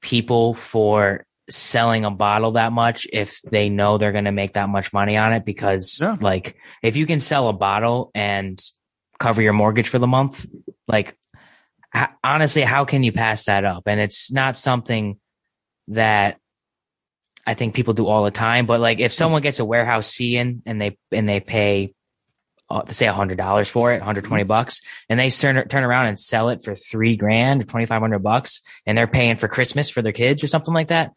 people for selling a bottle that much if they know they're going to make that much money on it because yeah. like if you can sell a bottle and cover your mortgage for the month like honestly how can you pass that up and it's not something that I think people do all the time. But like if hmm. someone gets a warehouse C in and they and they pay uh, say a hundred dollars for it, 120 mm-hmm. bucks, and they turn turn around and sell it for three grand, 2,500 bucks, and they're paying for Christmas for their kids or something like that.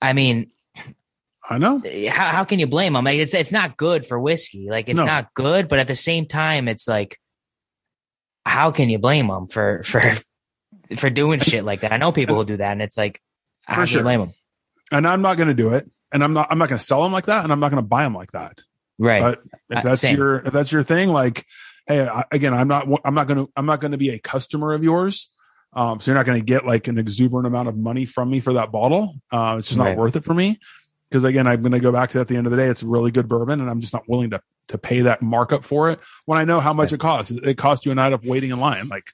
I mean, I know. How, how can you blame them? Like, it's it's not good for whiskey. Like it's no. not good, but at the same time, it's like, how can you blame them for for for doing shit like that? I know people who do that, and it's like, for sure. blame them? And I'm not going to do it. And I'm not, I'm not going to sell them like that. And I'm not going to buy them like that. Right. But if uh, that's your, if that's your thing, like, Hey, I, again, I'm not, I'm not going to, I'm not to be a customer of yours. Um, so you're not going to get like an exuberant amount of money from me for that bottle. Uh, it's just not worth it for me. Cause again, I'm going to go back to at the end of the day, it's really good bourbon and I'm just not willing to, to pay that markup for it when I know how much right. it costs. It, costs you a night of waiting in line. Like,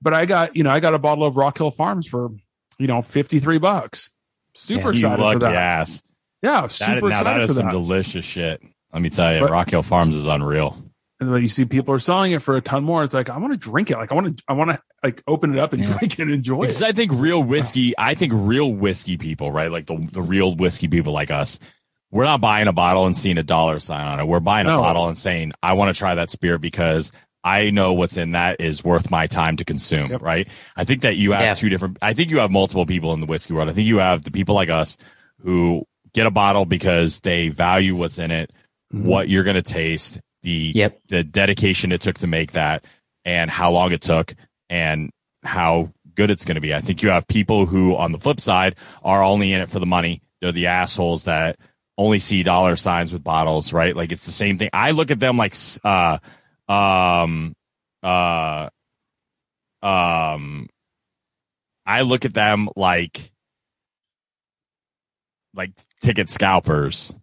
but I got, you know, I got a bottle of Rock Hill Farms for, you know, 53 bucks. Super excited for that. Ass. Yeah, super that, excited now that is some that. delicious shit. Let me tell you, but, Rock Hill Farms is unreal. And when you see people are selling it for a ton more, it's like I want to drink it. Like I want to, I want to like open it up and yeah. drink it and enjoy because it. I think real whiskey. I think real whiskey people, right? Like the the real whiskey people like us. We're not buying a bottle and seeing a dollar sign on it. We're buying a bottle and saying, I want to try that spirit because I know what's in that is worth my time to consume, yep. right? I think that you have yeah. two different, I think you have multiple people in the whiskey world. I think you have the people like us who get a bottle because they value what's in it. What you're going to taste, the, yep. the dedication it took to make that and how long it took and how good it's going to be. I think you have people who on the flip side are only in it for the money. They're the assholes that only see dollar signs with bottles, right? Like it's the same thing. I look at them like, uh, um uh um I look at them like like ticket scalpers,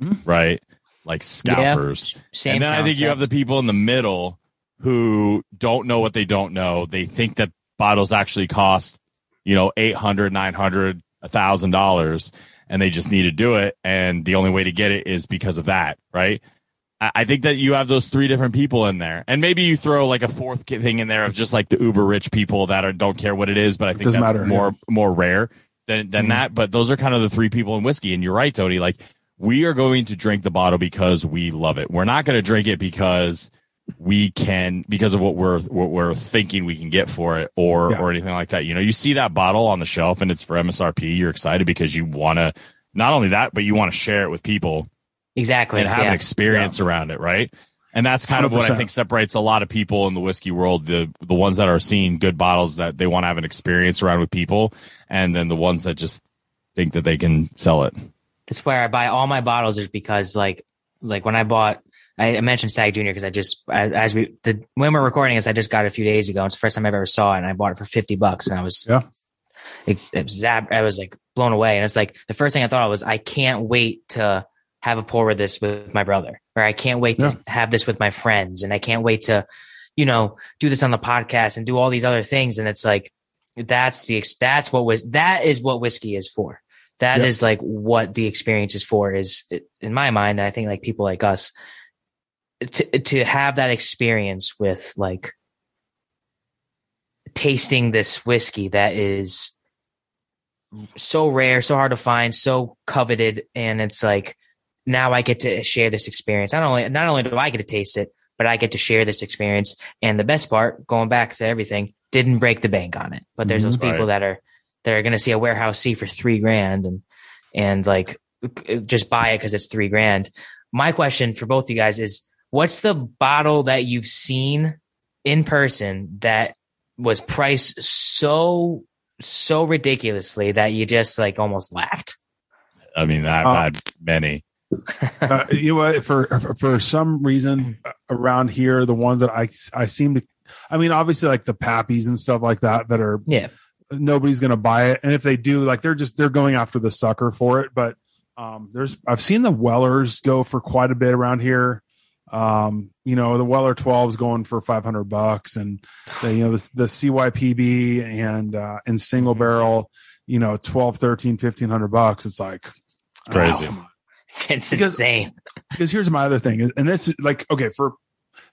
mm-hmm. right? Like scalpers. Yeah, and then concept. I think you have the people in the middle who don't know what they don't know. They think that bottles actually cost, you know, 800, 900, a thousand dollars and they just need to do it. And the only way to get it is because of that, right? I think that you have those three different people in there, and maybe you throw like a fourth thing in there of just like the uber rich people that are don't care what it is, but I think that's matter, more yeah. more rare than than mm-hmm. that. But those are kind of the three people in whiskey, and you're right, Tony. Like we are going to drink the bottle because we love it. We're not going to drink it because we can because of what we're what we're thinking we can get for it or yeah. or anything like that. You know, you see that bottle on the shelf and it's for MSRP. You're excited because you want to not only that, but you want to share it with people Exactly. And have yeah. an experience yeah. around it, right? And that's kind 100%. of what I think separates a lot of people in the whiskey world. The the ones that are seeing good bottles that they want to have an experience around with people, and then the ones that just think that they can sell it. That's where I buy all my bottles is because like like when I bought I mentioned Stagg Junior because I just as we the when we're recording this I just got it a few days ago. It's the first time I've ever saw it, and I bought it for fifty bucks, and I was yeah. It's, it was, I was like blown away, and it's like the first thing I thought of was I can't wait to have a pour with this with my brother, or I can't wait to have this with my friends, and I can't wait to, you know, do this on the podcast and do all these other things. And it's like that's the that's what was that is what whiskey is for. That is like what the experience is for. Is in my mind, I think like people like us to to have that experience with like tasting this whiskey that is so rare, so hard to find, so coveted, and it's like now I get to share this experience. Not only not only do I get to taste it, but I get to share this experience. And the best part, going back to everything, didn't break the bank on it. But there's those Mhm. people that are that are going to see a warehouse C for three grand and and like just buy it because it's three grand. My question for both of you guys is, what's the bottle that you've seen in person that was priced so so ridiculously that you just like almost laughed? I mean, I've Uh, had many. uh, you know? For, for for some reason uh, around here, the ones that I I seem to, I mean, obviously like the pappies and stuff like that that are Yeah. Nobody's gonna buy it, and if they do, like they're just they're going after the sucker for it. But um, there's I've seen the Wellers go for quite a bit around here. Um, you know, the Weller 12 is going for 500 bucks, and the, you know the the CYPB and uh, and single barrel, you know, 12, 13, 1500 bucks. It's like Crazy. oh, It's Because- insane. because here's my other thing is- and this is like okay for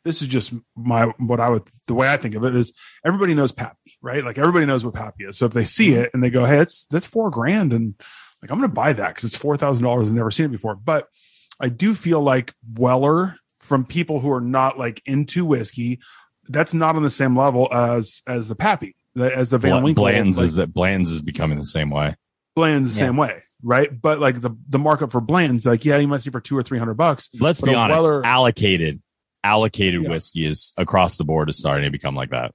this is just my what i would the way i think of it is everybody knows pappy right like everybody knows what pappy is so if they see mm-hmm. it and they go hey it's that's four grand and like i'm gonna buy that because it's four thousand dollars i've never seen it before but i do feel like weller from people who are not like into whiskey that's not on the same level as as the pappy the- as the van winkle Blanton's like, is that Blanton's is becoming the same way. Bland's the Yeah. same way right but like the the markup for Bland's like yeah you might see for two or three hundred bucks Let's be honest. Weller- allocated, allocated Yeah. whiskey is across the board is starting to become like that.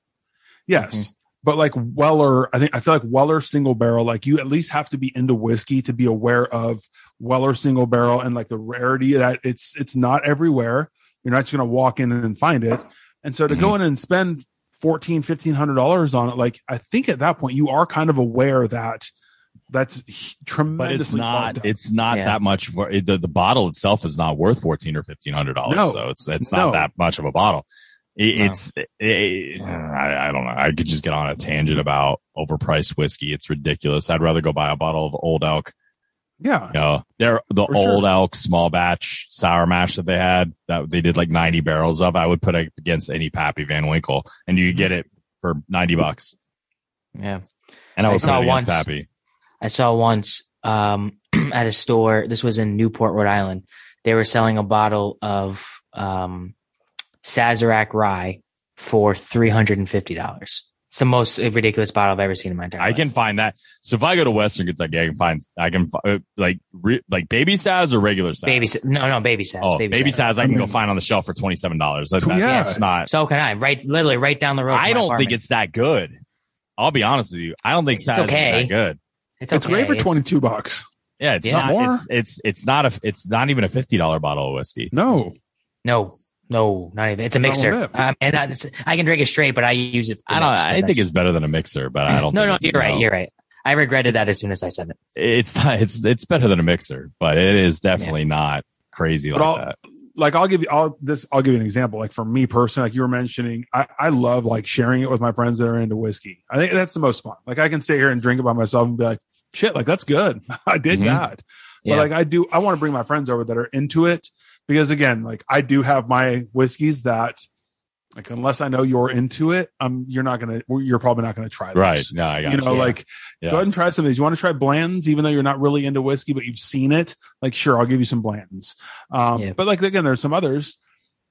Yes. Mm-hmm. But like Weller, I think I feel like Weller single barrel, like you at least have to be into whiskey to be aware of Weller single barrel and like the rarity that it's it's not everywhere. You're not just gonna walk in and find it. And so to go mm-hmm. in and spend fourteen, fifteen hundred dollars on it, like I think at that point you are kind of aware that that's h- But tremendously it's not. It's not Yeah. that much. For, it- the the bottle itself is not worth fourteen or fifteen hundred dollars. No. So it's it's No. not that much of a bottle. It, No. It's it, I, I don't know. I could just get on a tangent about overpriced whiskey. It's ridiculous. I'd rather go buy a bottle of Old Elk. yeah. You know, they're the For sure. Old Elk small batch sour mash that they had that they did like ninety barrels of. I would put it against any Pappy Van Winkle, and you get it for ninety bucks. Yeah. And I I would put saw it against once- Pappy. I saw once um, at a store. This was in Newport, Rhode Island. They were selling a bottle of um, Sazerac rye for three hundred and fifty dollars. It's the most ridiculous bottle I've ever seen in my entire I life. can find that. So if I go to Western Kentucky, I can find, I can fi- uh, like, re, like baby Saz or regular Saz. baby. Sa- No, no, baby Saz. Oh, baby, baby, Saz. Saz, I can go find on the shelf for twenty seven dollars. That, that- Yeah. That's not. So can I. Right, literally, right down the road. I don't think it's that good. I'll be honest with you. I don't think It's Saz okay. is that good. It's, It's okay. great for twenty two bucks. Yeah, it's Yeah. not. More? It's, it's it's not a. It's not even a fifty dollar bottle of whiskey. No. No, no, not even. It's a mixer. wrong with it? Um, and I, it's- I can drink it straight, but I use it. I don't. mix, I think that's- it's better than a mixer, but I don't. No, think no, it's- you're right. no. You're right. I regretted that as soon as I said it. It's not. It's it's better than a mixer, but it is definitely not crazy But like I'll- that. like I'll give you I'll this I'll give you an example. Like for me personally, like you were mentioning, I, I love like sharing it with my friends that are into whiskey. I think that's the most fun. Like I can sit here and drink it by myself and be like, shit, like that's good. I did Mhm. that. Yeah. But like I do I want to bring my friends over that are into it because again, like I do have my whiskeys that like unless I know you're into it, um you're not gonna you're probably not gonna try those. Right? No, I got You know, Yeah. like Yeah. go ahead and try some of these. You want to try Bland's, even though you're not really into whiskey, but you've seen it. Like, sure, I'll give you some Bland's. Um, Yeah. but like again, there's some others.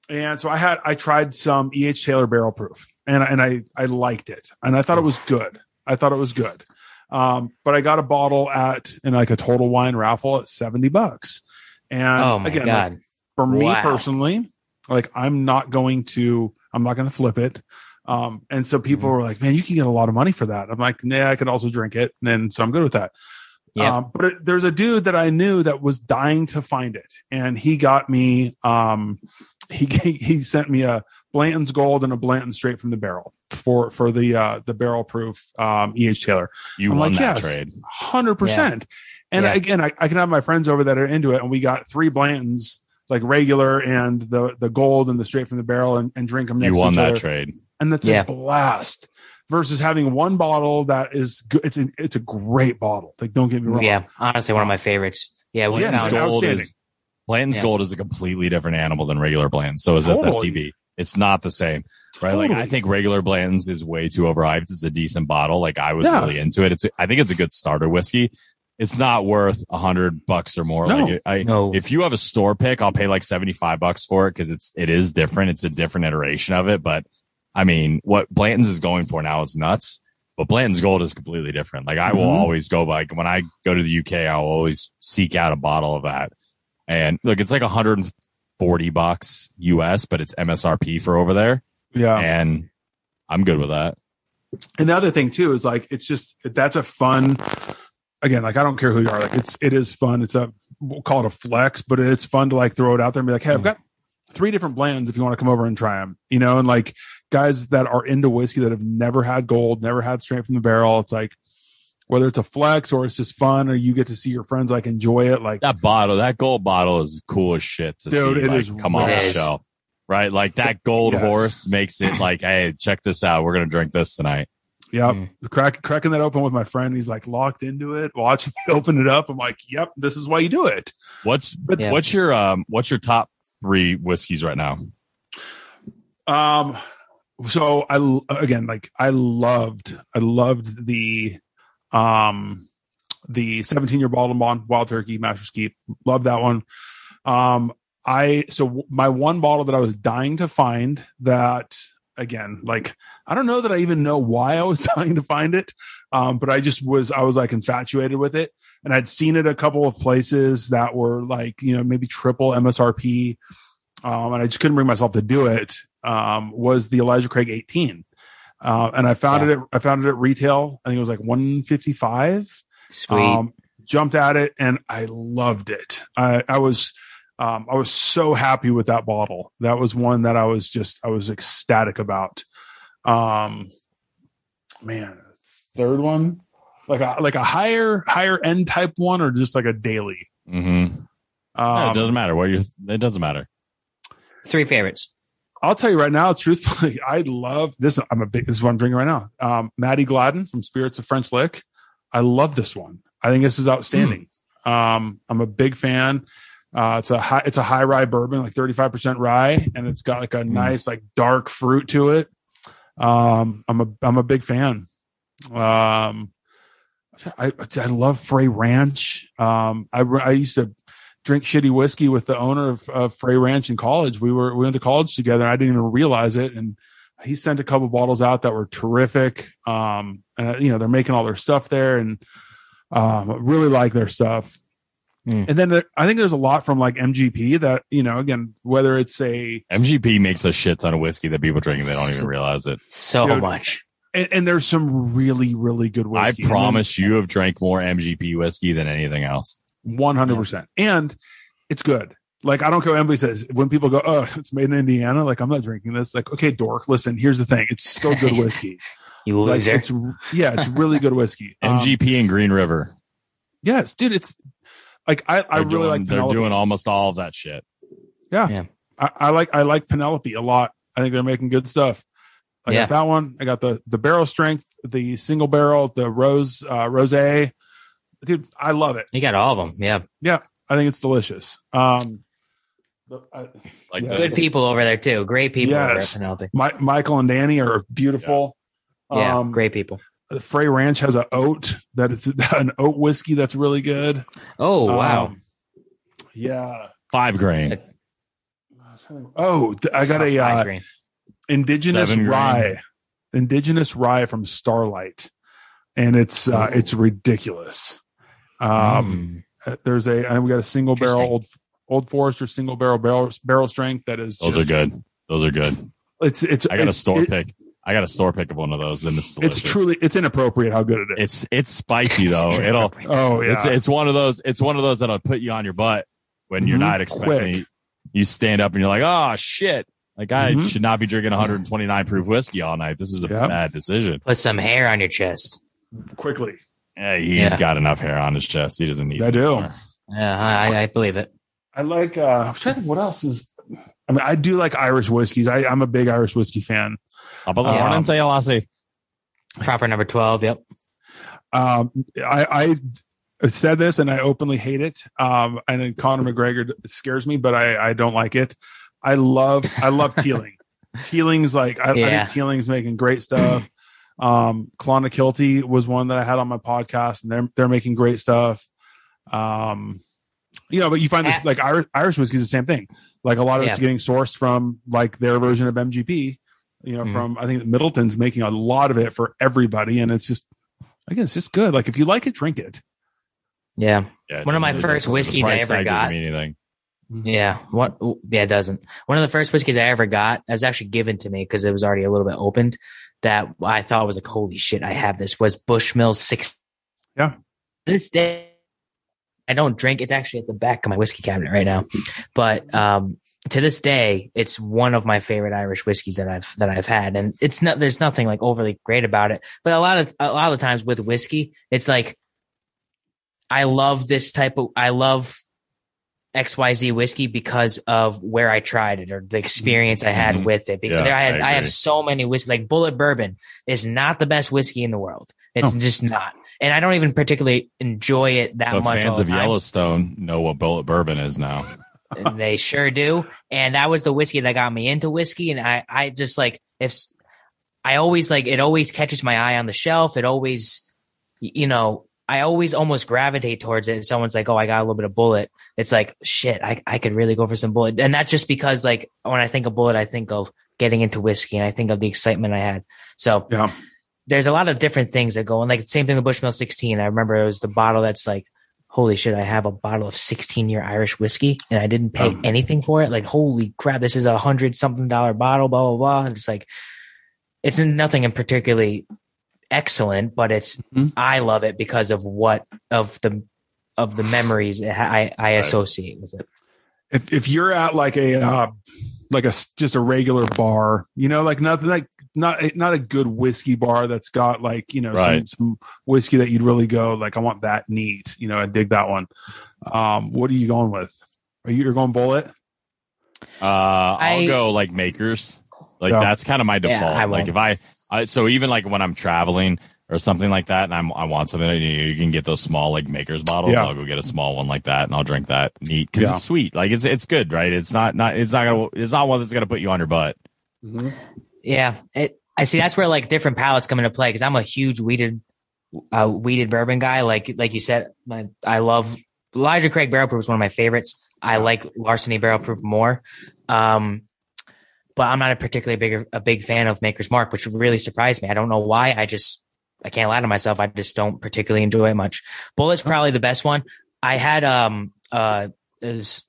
And so I had I tried some EH Taylor Barrel Proof, and and I I liked it, and I thought it was good. I thought it was good. Um, but I got a bottle at in like a total wine raffle at seventy bucks. And oh my again, like, god! For me Wow. personally, like I'm not going to, I'm not going to flip it. Um, and so people Mm-hmm. were like, man, you can get a lot of money for that. I'm like, yeah, I could also drink it. And then, so I'm good with that. Yeah. Um, but it, there's a dude that I knew that was dying to find it. And he got me, um, he, he sent me a Blanton's gold and a Blanton straight from the barrel for, for the, uh, the barrel proof, um, EH Taylor You I'm won like, that yes. trade. hundred percent. And Yeah. again, I, I can have my friends over that are into it, and we got three Blantons, like regular and the the gold and the straight from the barrel, and, and drink them You won to each that other, trade. and that's Yeah. a blast. Versus having one bottle that is good. It's a, it's a great bottle. Like, don't get me wrong. Yeah, honestly, one of my favorites. Yeah, we Yes, gold is Blanton's Yeah. gold is a completely different animal than regular Blanton. So is Totally. SFTB. It's not the same, right? Like I think regular Blanton's is way too overhyped. It's a decent bottle. Like I was Yeah. really into it. It's I think it's a good starter whiskey. It's not worth a hundred bucks or more. No. Like I, No. if you have a store pick, I'll pay like 75 bucks for it because it's, it is different. It's a different iteration of it. But I mean, what Blanton's is going for now is nuts, but Blanton's gold is completely different. Like I will Mhm. always go by when I go to the UK, I'll always seek out a bottle of that. And look, it's like 140 bucks US, but it's MSRP for over there. Yeah. And I'm good with that. And the other thing too is like it's just that's a fun. Again, like I don't care who you are, like it's it is fun. It's a we'll call it a flex, but it's fun to like throw it out there and be like, hey, I've hmm. got three different blends if you want to come over and try them. You know, and like guys that are into whiskey that have never had gold, never had straight from the barrel. It's like whether it's a flex or it's just fun or you get to see your friends like enjoy it. Like That bottle, that gold bottle is cool as shit to Dude, see. it like, is come on the shelf. Right? Like that gold Yes. horse makes it like, hey, check this out. We're gonna drink this tonight. Yep. Mm. Crack, cracking that open with my friend. He's like locked into it. Watching me open it up. I'm like, yep, this is why you do it. What's Yeah. what's your um what's your top three whiskeys right now? Um, so I, again, like I loved, I loved the, um, the 17 year bottle bond wild turkey master's keep. Love that one. Um, I, so my one bottle that I was dying to find that again, like, I don't know that I even know why I was trying to find it. Um, but I just was, I was like infatuated with it and I'd seen it a couple of places that were like, you know, maybe triple MSRP. Um, and I just couldn't bring myself to do it. Um, was the Elijah Craig 18. Uh, and I found it, at, I found it at retail. I think it was like 155 Sweet. um, jumped at it and I loved it. I, I was, um, I was so happy with that bottle. That was one that I was just, I was ecstatic about. Um, man, third one, like a, like a higher, higher end type one or just like a daily. Mm-hmm. Um, it doesn't matter what you. It doesn't matter. Three favorites. I'll tell you right now, truthfully, I love this. I'm a big, this is what I'm drinking right now. Um, Mattie Gladden from Spirits of French Lick. I love this one. I think this is outstanding. Um, I'm a big fan. Uh, it's a high, it's a high rye bourbon, like 35% rye, and it's got like a nice, like dark fruit to it. Um, I'm a, I'm a big fan. Um, I, I love Frey Ranch. Um, I, I used to drink shitty whiskey with the owner of, of Frey Ranch in college. We were we went to college together. I didn't even realize it, and he sent a couple bottles out that were terrific. Um, and you know they're making all their stuff there, and um, really like their stuff. Mm. And then there- I think there's a lot from like MGP that you know again whether it's a MGP makes a shit ton of whiskey that people drink and they don't even realize it. So Dude. much. and, and there's some really really good whiskey. I promise you have drank more MGP whiskey than anything else. One hundred percent, and it's good. Like I don't care what anybody says. When people go, "Oh, it's made in Indiana," like I'm not drinking this. Like, okay, dork. Listen, here's the thing. It's still good whiskey. You like, loser. it's yeah, it's really good whiskey. Um, MGP and Green River. yes, dude. It's like I, I They're really doing, like They're doing almost all of that shit. Yeah. I, I like I like Penelope a lot. I think they're making good stuff. I Yeah. got that one. I got the the barrel strength, the single barrel, the rose uh rose. Dude, I love it. you got all of them. Yeah. Yeah. I think it's delicious. Um, I, Like Yeah. Good people over there too. Great people over Yes. at Penelope. My, Michael and Danny are beautiful. Yeah. Um, great people. The Frey Ranch has a oat that it's an oat whiskey that's really good. Oh wow. Um, yeah. five grain. Oh, th- I got a Five uh, green. indigenous Seven grain. rye, indigenous rye from Starlight, and it's uh, Ooh. it's ridiculous. Um, Mm. there's a and we got a single barrel old Old Forester single barrel barrel barrel strength that is Those just, are good. Those are good. It's it's I got a it's- store it- pick. I got a store pick of one of those, and it's delicious. It's truly it's inappropriate how good it is. It's it's spicy though. It'll oh yeah, it's it's one of those it's one of those that'll put you on your butt when you're Mhm. not expecting Quick. You stand up and you're like, oh shit. Like I Mhm. should not be drinking 129 proof whiskey all night. This is a Yeah. bad decision. Put some hair on your chest. quickly. Yeah, he's Yeah. got enough hair on his chest. He doesn't need. I do. more. Yeah, I, I believe it. I like. uh I'm trying to think what else is. I mean, I do like Irish whiskeys. I, I'm a big Irish whiskey fan. Up on the Um, morning, say Lassie. Proper number twelve. Yep. Um, I, I said this and I openly hate it. Um, and then Conor McGregor scares me, but I, I don't like it. I love, I love Teeling. Teeling's like I, I think Teeling's making great stuff. Um, Clonakilty was one that I had on my podcast, and they're they're making great stuff. Um, you know, but you find this like Irish, Irish whiskey is the same thing. Like a lot of it's getting sourced from like their version of MGP. You know, Mhm. from I think Midleton's making a lot of it for everybody, and it's just again, it's just good. Like if you like it, drink it. Yeah. Yeah, One of my doesn't- first whiskeys I ever tag doesn't got. mean anything. Yeah. What? Yeah, it doesn't. One of the first whiskeys I ever got, it was actually given to me because it was already a little bit opened. That I thought was like, holy shit, I have this. Was Bushmill six? Yeah. This day, I don't drink. It's actually at the back of my whiskey cabinet right now. But um, to this day, it's one of my favorite Irish whiskeys that I've that I've had, and it's not. There's nothing like overly great about it. But a lot of a lot of the times with whiskey, it's like I love this type of. I love XYZ whiskey because of where I tried it or the experience I had Mhm. with it. Because Yeah, I, had, I I, have so many whiskey, like Bulleit Bourbon is not the best whiskey in the world. It's just not. And I don't even particularly enjoy it that The much. all fans of. Yellowstone know what Bulleit Bourbon is now. And they sure do. And that was the whiskey that got me into whiskey. And I, I just like, if I always like, it always catches my eye on the shelf. It always, you know, I always almost gravitate towards it. If someone's like, oh, I got a little bit of Bulleit. It's like, shit, I, I could really go for some Bulleit. And that's just because like when I think of Bulleit, I think of getting into whiskey and I think of the excitement I had. So Yeah. there's a lot of different things that go on. Like same thing with Bushmill 16. I remember it was the bottle that's like, holy shit, I have a bottle of 16 year Irish whiskey and I didn't pay Oh. anything for it. Like, holy crap, this is a hundred something dollar bottle, blah, blah, blah. And it's like, it's nothing in particularly excellent, but it's, Mhm. I love it because of what, of the, of the memories I, I associate with it. if if you're at like a uh, like a, just a regular bar, you know, like nothing like not not a good whiskey bar that's got like you know some, Right. some whiskey that you'd really go like I want that neat, you know, I dig that one. Um, what are you going with? Are you you're going Bulleit? Uh, I'll I- go like makers. Like Yeah. that's kind of my default. I like if I, I, so even like when I'm traveling or something like that, and I'm, I want something, you, you can get those small like makers bottles. Yeah. I'll go get a small one like that, and I'll drink that neat because Yeah. it's sweet. Like it's it's good, right? It's not not it's not gonna it's not one that's gonna put you on your butt. Yeah, it. I see. That's where like different palates come into play because I'm a huge wheated, uh, wheated bourbon guy. Like like you said, my, I love Elijah Craig Barrel Proof is one of my favorites. I like Larceny Barrel Proof more, um, but I'm not a particularly big a big fan of Maker's Mark, which really surprised me. I don't know why. I just I can't lie to myself. I just don't particularly enjoy it much. Bulleit's probably the best one. I had um uh is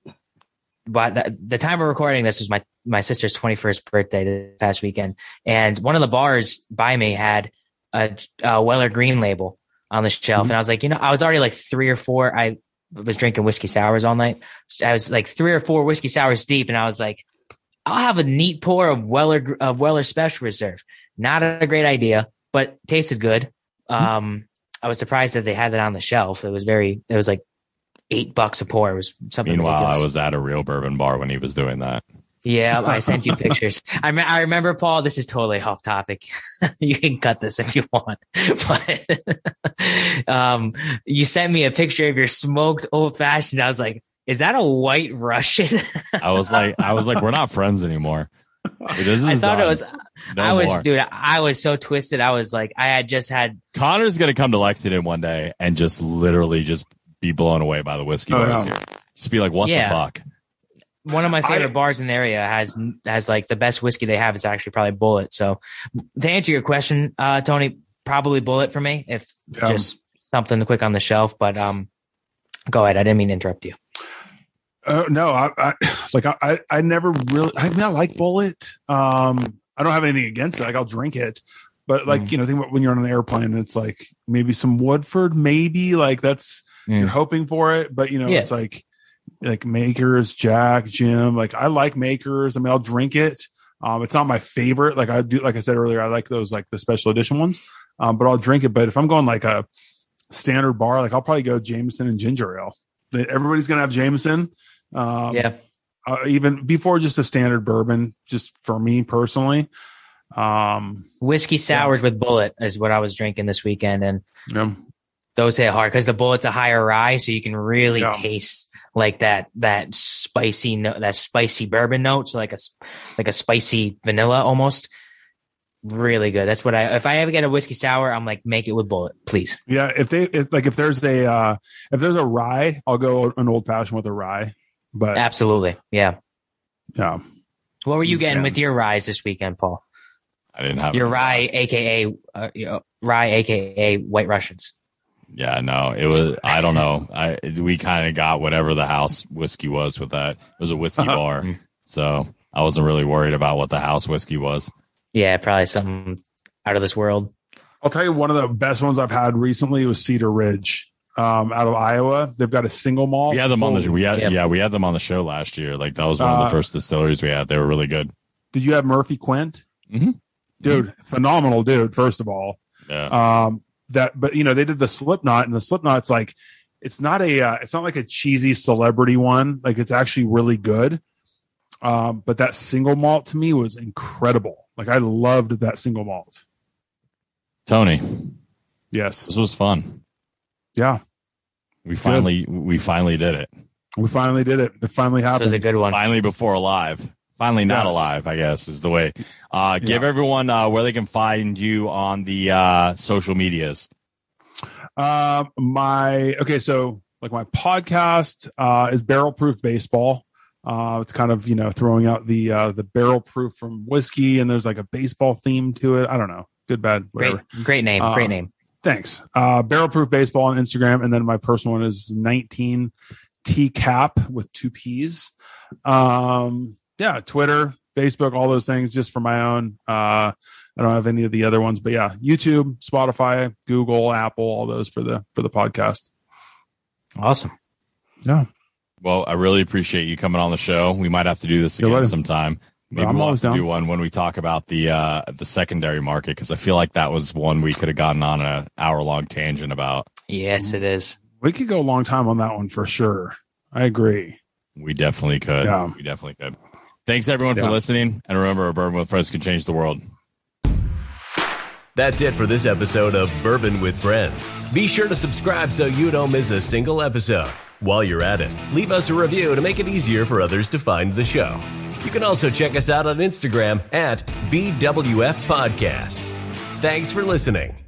but the, the time of recording this was my my sister's 21st birthday this past weekend and one of the bars by me had a, a Weller Green label on the shelf Mhm. and I was like you know I was already like three or four I was drinking whiskey sours all night I was like three or four whiskey sours deep and I was like I'll have a neat pour of Weller of Weller Special Reserve not a great idea but tasted good um I was surprised that they had it on the shelf it was very it was like eight bucks a pour it was something Meanwhile, ridiculous. I was at a real bourbon bar when he was doing that. Yeah, I sent you pictures. I, me- I remember, Paul. This is totally off topic. you can cut this if you want, but um, you sent me a picture of your smoked old fashioned. I was like, "Is that a White Russian?" I was like, I was like, we're not friends anymore. This is I thought it was. No I was, more. dude. I was so twisted. I was like, I had just had. Connor's gonna come to Lexington one day and just literally just be blown away by the whiskey Oh, bars yeah. Just be like, what Yeah. the fuck? One of my favorite I- bars in the area has has like the best whiskey they have is actually probably Bulleit. So, to answer your question, uh, Tony, probably Bulleit for me. If Yeah. just something quick on the shelf, but um, go ahead. I didn't mean to interrupt you. Uh, no, I, I like I, I never really. I mean, I like Bulleit. Um, I don't have anything against it. Like I'll drink it, but like Mm. you know, think about when you're on an airplane, and it's like maybe some Woodford, maybe like that's Mm. you're hoping for it, but you know, Yeah. it's like like Makers, Jack, Jim. Like I like Makers. I mean, I'll drink it. Um, it's not my favorite. Like I do, like I said earlier, I like those like the special edition ones. Um, but I'll drink it. But if I'm going like a standard bar, like I'll probably go Jameson and ginger ale. Everybody's gonna have Jameson. Um, yeah. uh, even before just a standard bourbon, just for me personally. Um, Whiskey sours with Bulleit is what I was drinking this weekend, and know, those hit hard because the Bulleit's a higher rye, so you can really Yeah. taste like that that spicy no, that spicy bourbon note, so like a s- like a spicy vanilla almost. Really good. That's what I. If I ever get a whiskey sour, I'm like, make it with Bulleit, please. Yeah, if they if, like if there's a uh if there's a rye, I'll go an old fashioned with a rye. But Absolutely, yeah. yeah, What were you getting Yeah. with your ryes this weekend, Paul? I didn't have Your rye, aka uh, rye, aka White Russians. Yeah, no, it was. I don't know. I we kind of got whatever the house whiskey was with that. It was a whiskey bar, so I wasn't really worried about what the house whiskey was. Yeah, probably something out of this world. I'll tell you one of the best ones I've had recently was Cedar Ridge, um, out of Iowa. They've got a single malt. We had them on the we had Yep. yeah we had them on the show last year. Like that was one of Uh, the first distilleries we had. They were really good. Did you have Murphy Quint? Mhm. Dude, phenomenal dude. First of all, Yeah, um, that but you know they did the Slipknot, and the Slipknot's like it's not a uh, it's not like a cheesy celebrity one. Like it's actually really good. Um, but that single malt to me was incredible. Like I loved that single malt. Tony, Yes, this was fun. yeah, We finally we finally did it. we finally did it. It finally This was a good one. Finally before alive. Finally not Yes. alive. I guess is the way. Uh, give Yeah. everyone uh, where they can find you on the uh, social medias. Um, my okay, so like my podcast uh, is Barrel Proof Baseball. Uh, it's kind of you know throwing out the uh, the barrel proof from whiskey, and there's like a baseball theme to it. I don't know, good bad Great, great name. Uh, great name. Thanks. Uh, Barrel Proof Baseball on Instagram, and then my personal one is 19 T Cap with two P's. Um, yeah, Twitter, Facebook, all those things just for my own. Uh, I don't have any of the other ones, but yeah, YouTube, Spotify, Google, Apple, all those for the for the podcast. Awesome. Yeah, Well, I really appreciate you coming on the show. We might have to do this again welcome. sometime. Maybe I'm we'll always have to down. do one when we talk about the uh, the secondary market because I feel like that was one we could have gotten on an hour long tangent about. Yes, it is. we could go a long time on that one for sure. I agree. We definitely could. Yeah. We definitely could. Thanks everyone for listening, and remember, a bourbon with friends can change the world. That's it for this episode of Bourbon with Friends. Be sure to subscribe so you don't miss a single episode. While you're at it, leave us a review to make it easier for others to find the show. You can also check us out on Instagram at BWF Podcast. Thanks for listening.